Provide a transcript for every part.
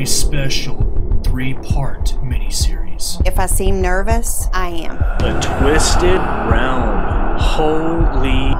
very special three part miniseries. If I seem nervous, I am. The Twisted Realm. Holy.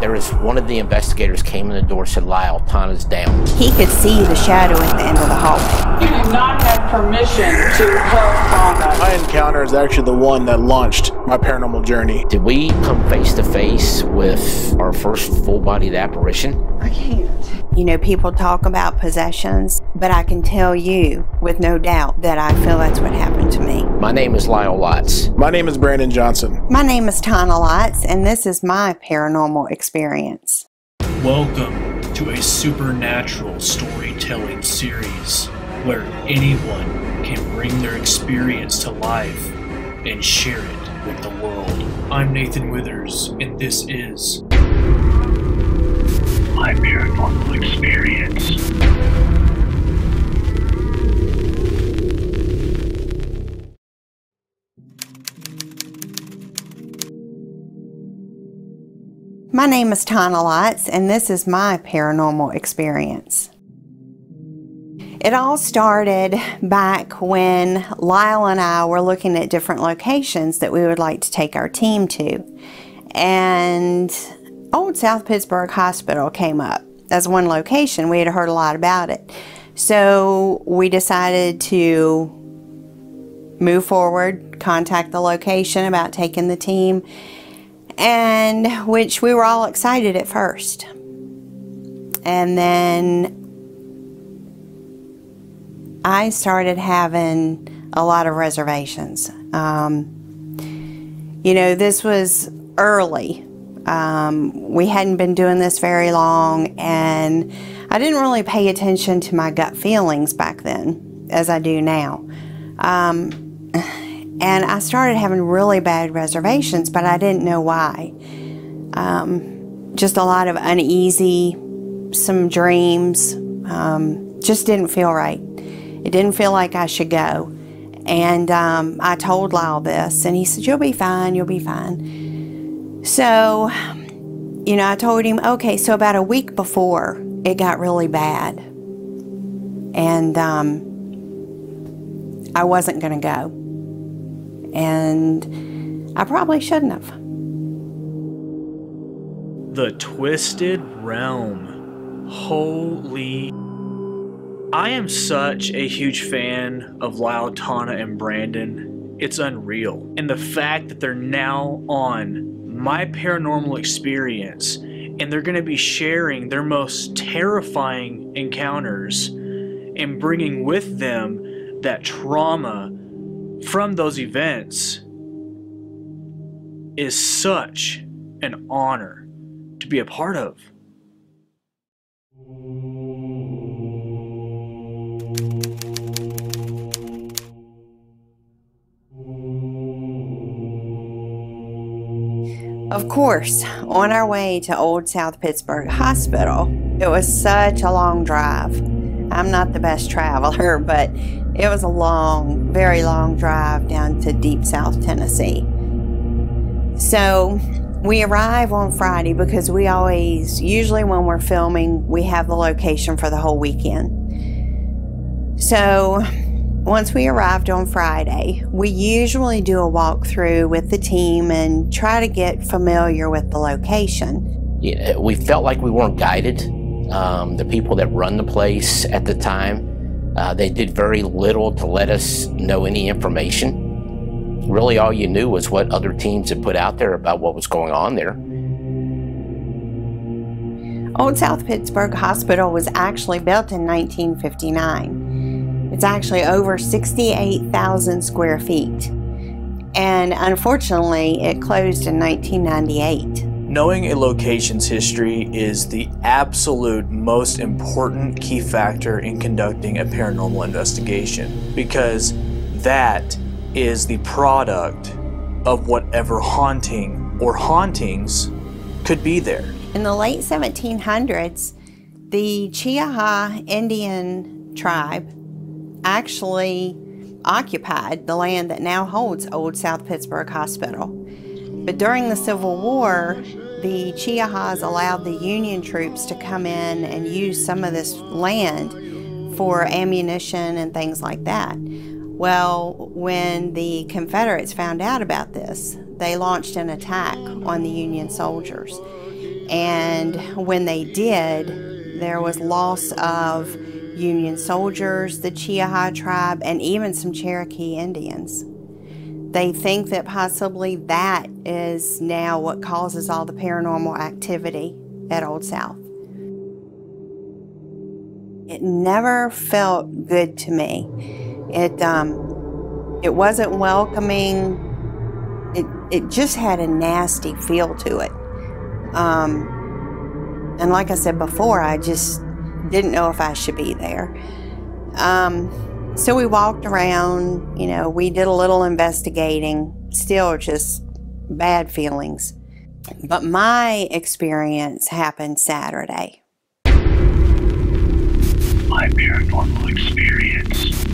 There was one of the investigators came in the door, said Lyle, Tonna's down. He could see the shadow at the end of the hallway. You do not have permission to help Tonna. My encounter is actually the one that launched my paranormal journey. Did we come face to face with our first full bodied apparition? I can't. You know, people talk about possessions, but I can tell you with no doubt that I feel that's what happened to me. My name is Lyle Lotts. My name is Brandon Johnson. My name is Tonna Lotts, and this is my paranormal experience. Welcome to a supernatural storytelling series where anyone can bring their experience to life and share it with the world. I'm Nathan Withers, and this is my paranormal experience. My name is Tonna Lotts, and this is my paranormal experience. It all started back when Lyle and I were looking at different locations that we would like to take our team to. And Old South Pittsburgh Hospital came up as one location. We had heard a lot about it. So we decided to move forward, contact the location about taking the team, and which we were all excited at first. And then I started having a lot of reservations. Um, you know, this was early. Um, we hadn't been doing this very long, and I didn't really pay attention to my gut feelings back then as I do now. Um, and I started having really bad reservations, but I didn't know why. Um, just a lot of uneasy, some dreams, um, just didn't feel right. It didn't feel like I should go. And um, I told Lyle this, and he said, You'll be fine, you'll be fine. So, you know, I told him, Okay, so about a week before it got really bad, and um, I wasn't going to go. And I probably shouldn't have. The Twisted Realm. Holy. I am such a huge fan of Lyle, Tonna, and Brandon. It's unreal. And the fact that they're now on my paranormal experience and they're going to be sharing their most terrifying encounters and bringing with them that trauma from those events is such an honor to be a part of. Of course, on our way to Old South Pittsburgh Hospital, it was such a long drive. I'm not the best traveler, but it was a long, very long drive down to deep South Tennessee. So we arrive on Friday because we always, usually when we're filming, we have the location for the whole weekend. So once we arrived on Friday, we usually do a walkthrough with the team and try to get familiar with the location. Yeah, we felt like we weren't guided. Um, the people that run the place at the time, uh, they did very little to let us know any information. Really, all you knew was what other teams had put out there about what was going on there. Old South Pittsburgh Hospital was actually built in 1959. It's actually over 68,000 square feet. And unfortunately, it closed in 1998. Knowing a location's history is the absolute most important key factor in conducting a paranormal investigation because that is the product of whatever haunting or hauntings could be there. In the late 1700s, the Chiaha Indian tribe actually occupied the land that now holds Old South Pittsburgh Hospital. But during the Civil War, the Chiahas allowed the Union troops to come in and use some of this land for ammunition and things like that. Well, when the Confederates found out about this, they launched an attack on the Union soldiers. And when they did, there was loss of Union soldiers, the Chiaha tribe, and even some Cherokee Indians. They think that possibly that is now what causes all the paranormal activity at Old South. It never felt good to me. It um, it wasn't welcoming. It it just had a nasty feel to it. Um, and like I said before, I just didn't know if I should be there. Um, so we walked around, you know, we did a little investigating, still just bad feelings. But my experience happened Saturday. My paranormal experience.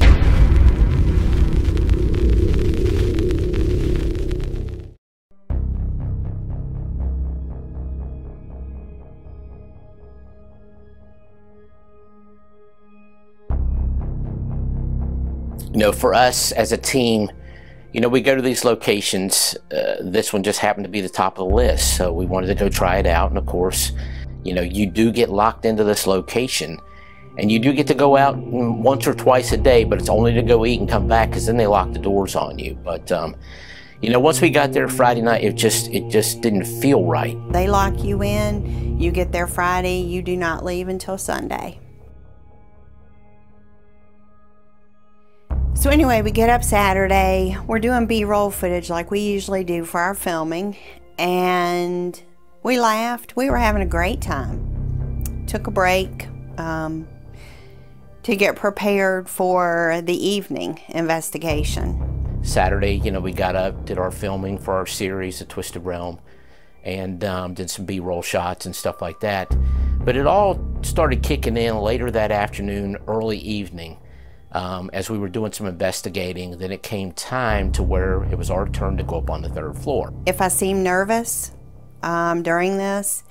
You know, for us as a team, you know, we go to these locations. Uh, this one just happened to be the top of the list, so we wanted to go try it out. And of course, you know, you do get locked into this location, and you do get to go out once or twice a day, but it's only to go eat and come back because then they lock the doors on you. But um, you know, once we got there Friday night, it just it just didn't feel right. They lock you in, you get there Friday, you do not leave until Sunday. So, anyway, we get up Saturday. We're doing B roll footage like we usually do for our filming. And we laughed. We were having a great time. Took a break um, to get prepared for the evening investigation. Saturday, you know, we got up, did our filming for our series, The Twisted Realm, and um, did some B roll shots and stuff like that. But it all started kicking in later that afternoon, early evening um, as we were doing some investigating, then it came time to where it was our turn to go up on the third floor. If I seem nervous um, during this,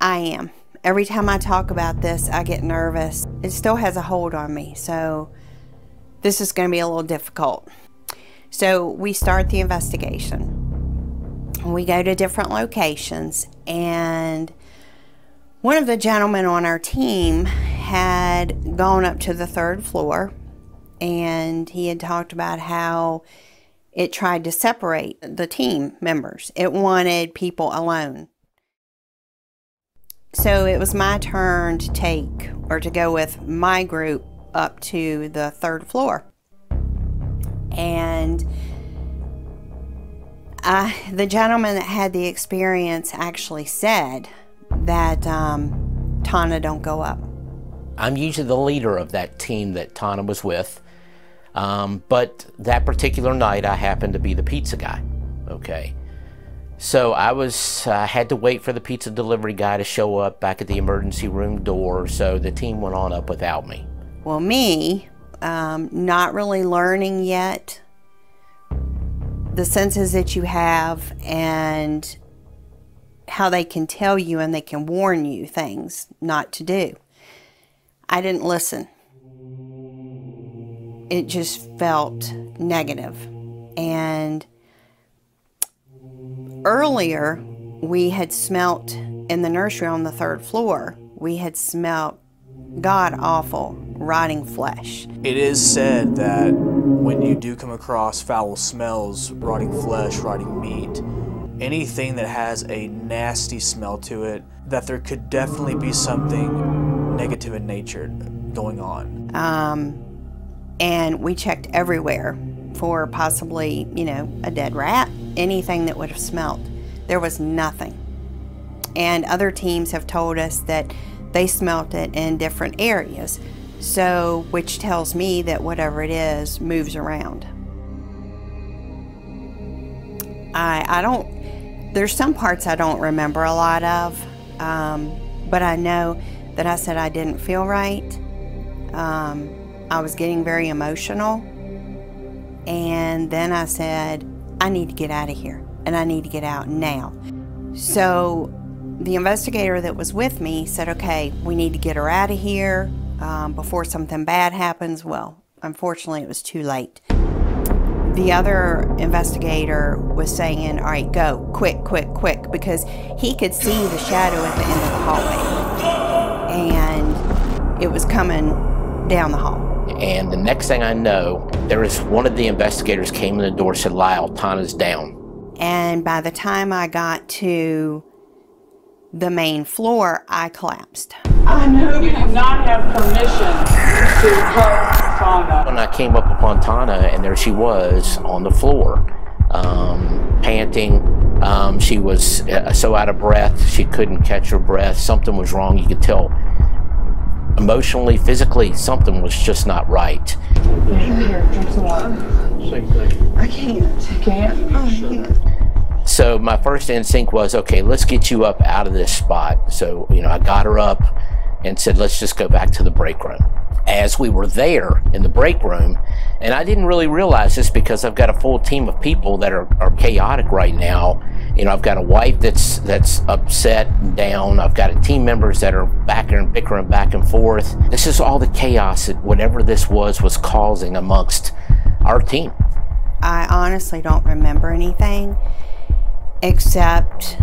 I am. Every time I talk about this, I get nervous. It still has a hold on me, so this is going to be a little difficult. So we start the investigation. We go to different locations, and one of the gentlemen on our team had gone up to the third floor and he had talked about how it tried to separate the team members. It wanted people alone. So it was my turn to take or to go with my group up to the third floor. And uh, the gentleman that had the experience actually said that um, Tonna don't go up. I'm usually the leader of that team that Tonna was with. Um, but that particular night, I happened to be the pizza guy. Okay. So I was I uh, had to wait for the pizza delivery guy to show up back at the emergency room door. So the team went on up without me. Well, me, um, not really learning yet the senses that you have and how they can tell you and they can warn you things not to do. I didn't listen. It just felt negative. And earlier, we had smelt in the nursery on the third floor, we had smelt god awful rotting flesh. It is said that when you do come across foul smells, rotting flesh, rotting meat, anything that has a nasty smell to it, that there could definitely be something negative in nature going on. Um, and we checked everywhere for possibly, you know, a dead rat, anything that would have smelt. There was nothing. And other teams have told us that they smelt it in different areas. So, which tells me that whatever it is moves around. I I don't there's some parts I don't remember a lot of. Um, but I know that I said I didn't feel right. Um, I was getting very emotional. And then I said, I need to get out of here and I need to get out now. So the investigator that was with me said, Okay, we need to get her out of here. um, before something bad happens. Well, unfortunately, it was too late. The other investigator was saying, All right, go, quick, quick, quick, because he could see the shadow at the end of the hallway. And it was coming down the hall. And the next thing I know, there was one of the investigators came in the door and said, Lyle, Tonna's down. And by the time I got to the main floor, I collapsed. I know you do not have permission to hurt Tonna. When I came up upon Tonna, and there she was on the floor, um, panting. Um, she was uh, so out of breath, she couldn't catch her breath. Something was wrong. You could tell emotionally, physically, something was just not right. Here, drink some water. I can't. Can't? I can't. So my first instinct was, okay, let's get you up out of this spot. So, you know, I got her up and said, let's just go back to the break room. As we were there in the break room, and I didn't really realize this because I've got a full team of people that are, are chaotic right now. You know, I've got a wife that's that's upset and down. I've got team members that are back and bickering back and forth. This is all the chaos that whatever this was was causing amongst our team. I honestly don't remember anything except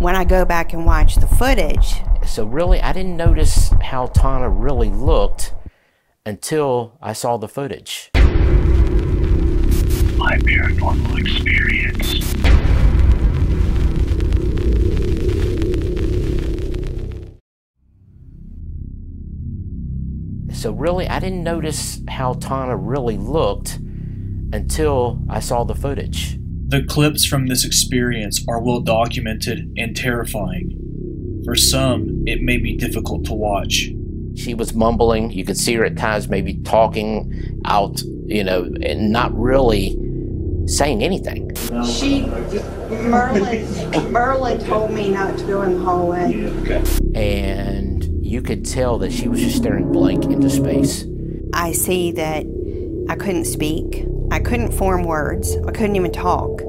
when I go back and watch the footage. So really, I didn't notice how Tonna really looked until I saw the footage. My paranormal experience. So really, I didn't notice how Tonna really looked until I saw the footage. The clips from this experience are well documented and terrifying. For some, it may be difficult to watch. She was mumbling. You could see her at times maybe talking out, you know, and not really saying anything. She, Merlin, Merlin told me not to go in the hallway. And you could tell that she was just staring blank into space. I see that I couldn't speak. I couldn't form words. I couldn't even talk.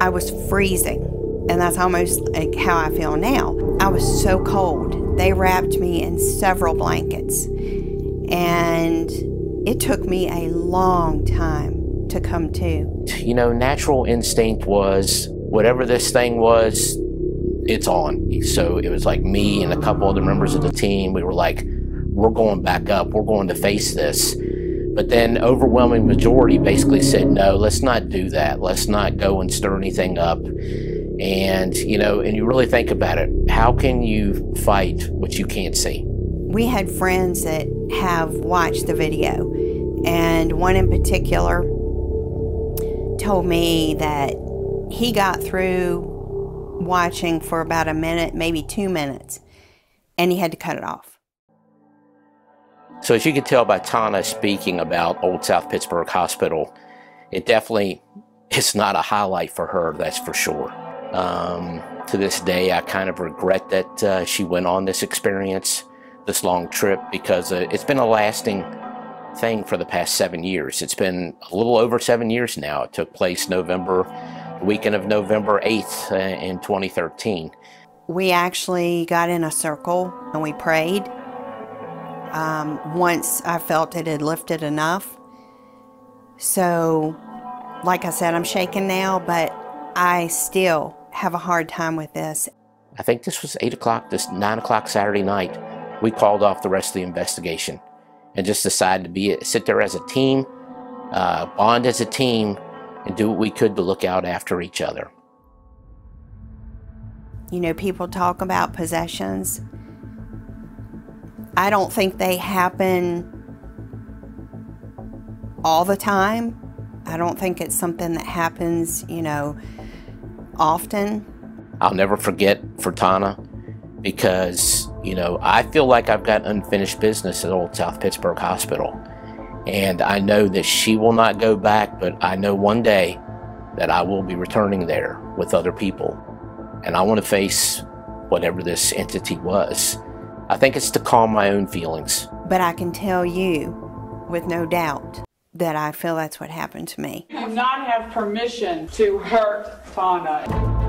I was freezing. And that's almost like how I feel now. I was so cold. They wrapped me in several blankets. And it took me a long time to come to. You know, natural instinct was whatever this thing was, it's on. So it was like me and a couple other members of the team. We were like, we're going back up. We're going to face this. But then overwhelming majority basically said, no, let's not do that. Let's not go and stir anything up. And, you know, and you really think about it, how can you fight what you can't see? We had friends that have watched the video, and one in particular told me that he got through watching for about a minute, maybe two minutes, and he had to cut it off. So as you can tell by Tonna speaking about Old South Pittsburgh Hospital, it definitely is not a highlight for her, that's for sure. Um, to this day, I kind of regret that uh, she went on this experience, this long trip, because uh, it's been a lasting thing for the past seven years. It's been a little over seven years now. It took place November, the weekend of November 8th uh, in 2013. We actually got in a circle and we prayed. Um, once I felt it had lifted enough. So, like I said, I'm shaking now, but I still have a hard time with this. I think this was 8 o'clock, this 9 o'clock Saturday night. We called off the rest of the investigation and just decided to be sit there as a team, uh, bond as a team, and do what we could to look out after each other. You know, people talk about possessions. I don't think they happen all the time. I don't think it's something that happens, you know, often. I'll never forget for Tonna because, you know, I feel like I've got unfinished business at Old South Pittsburgh Hospital. And I know that she will not go back, but I know one day that I will be returning there with other people. And I want to face whatever this entity was. I think it's to calm my own feelings. But I can tell you with no doubt that I feel that's what happened to me. You do not have permission to hurt Tonna.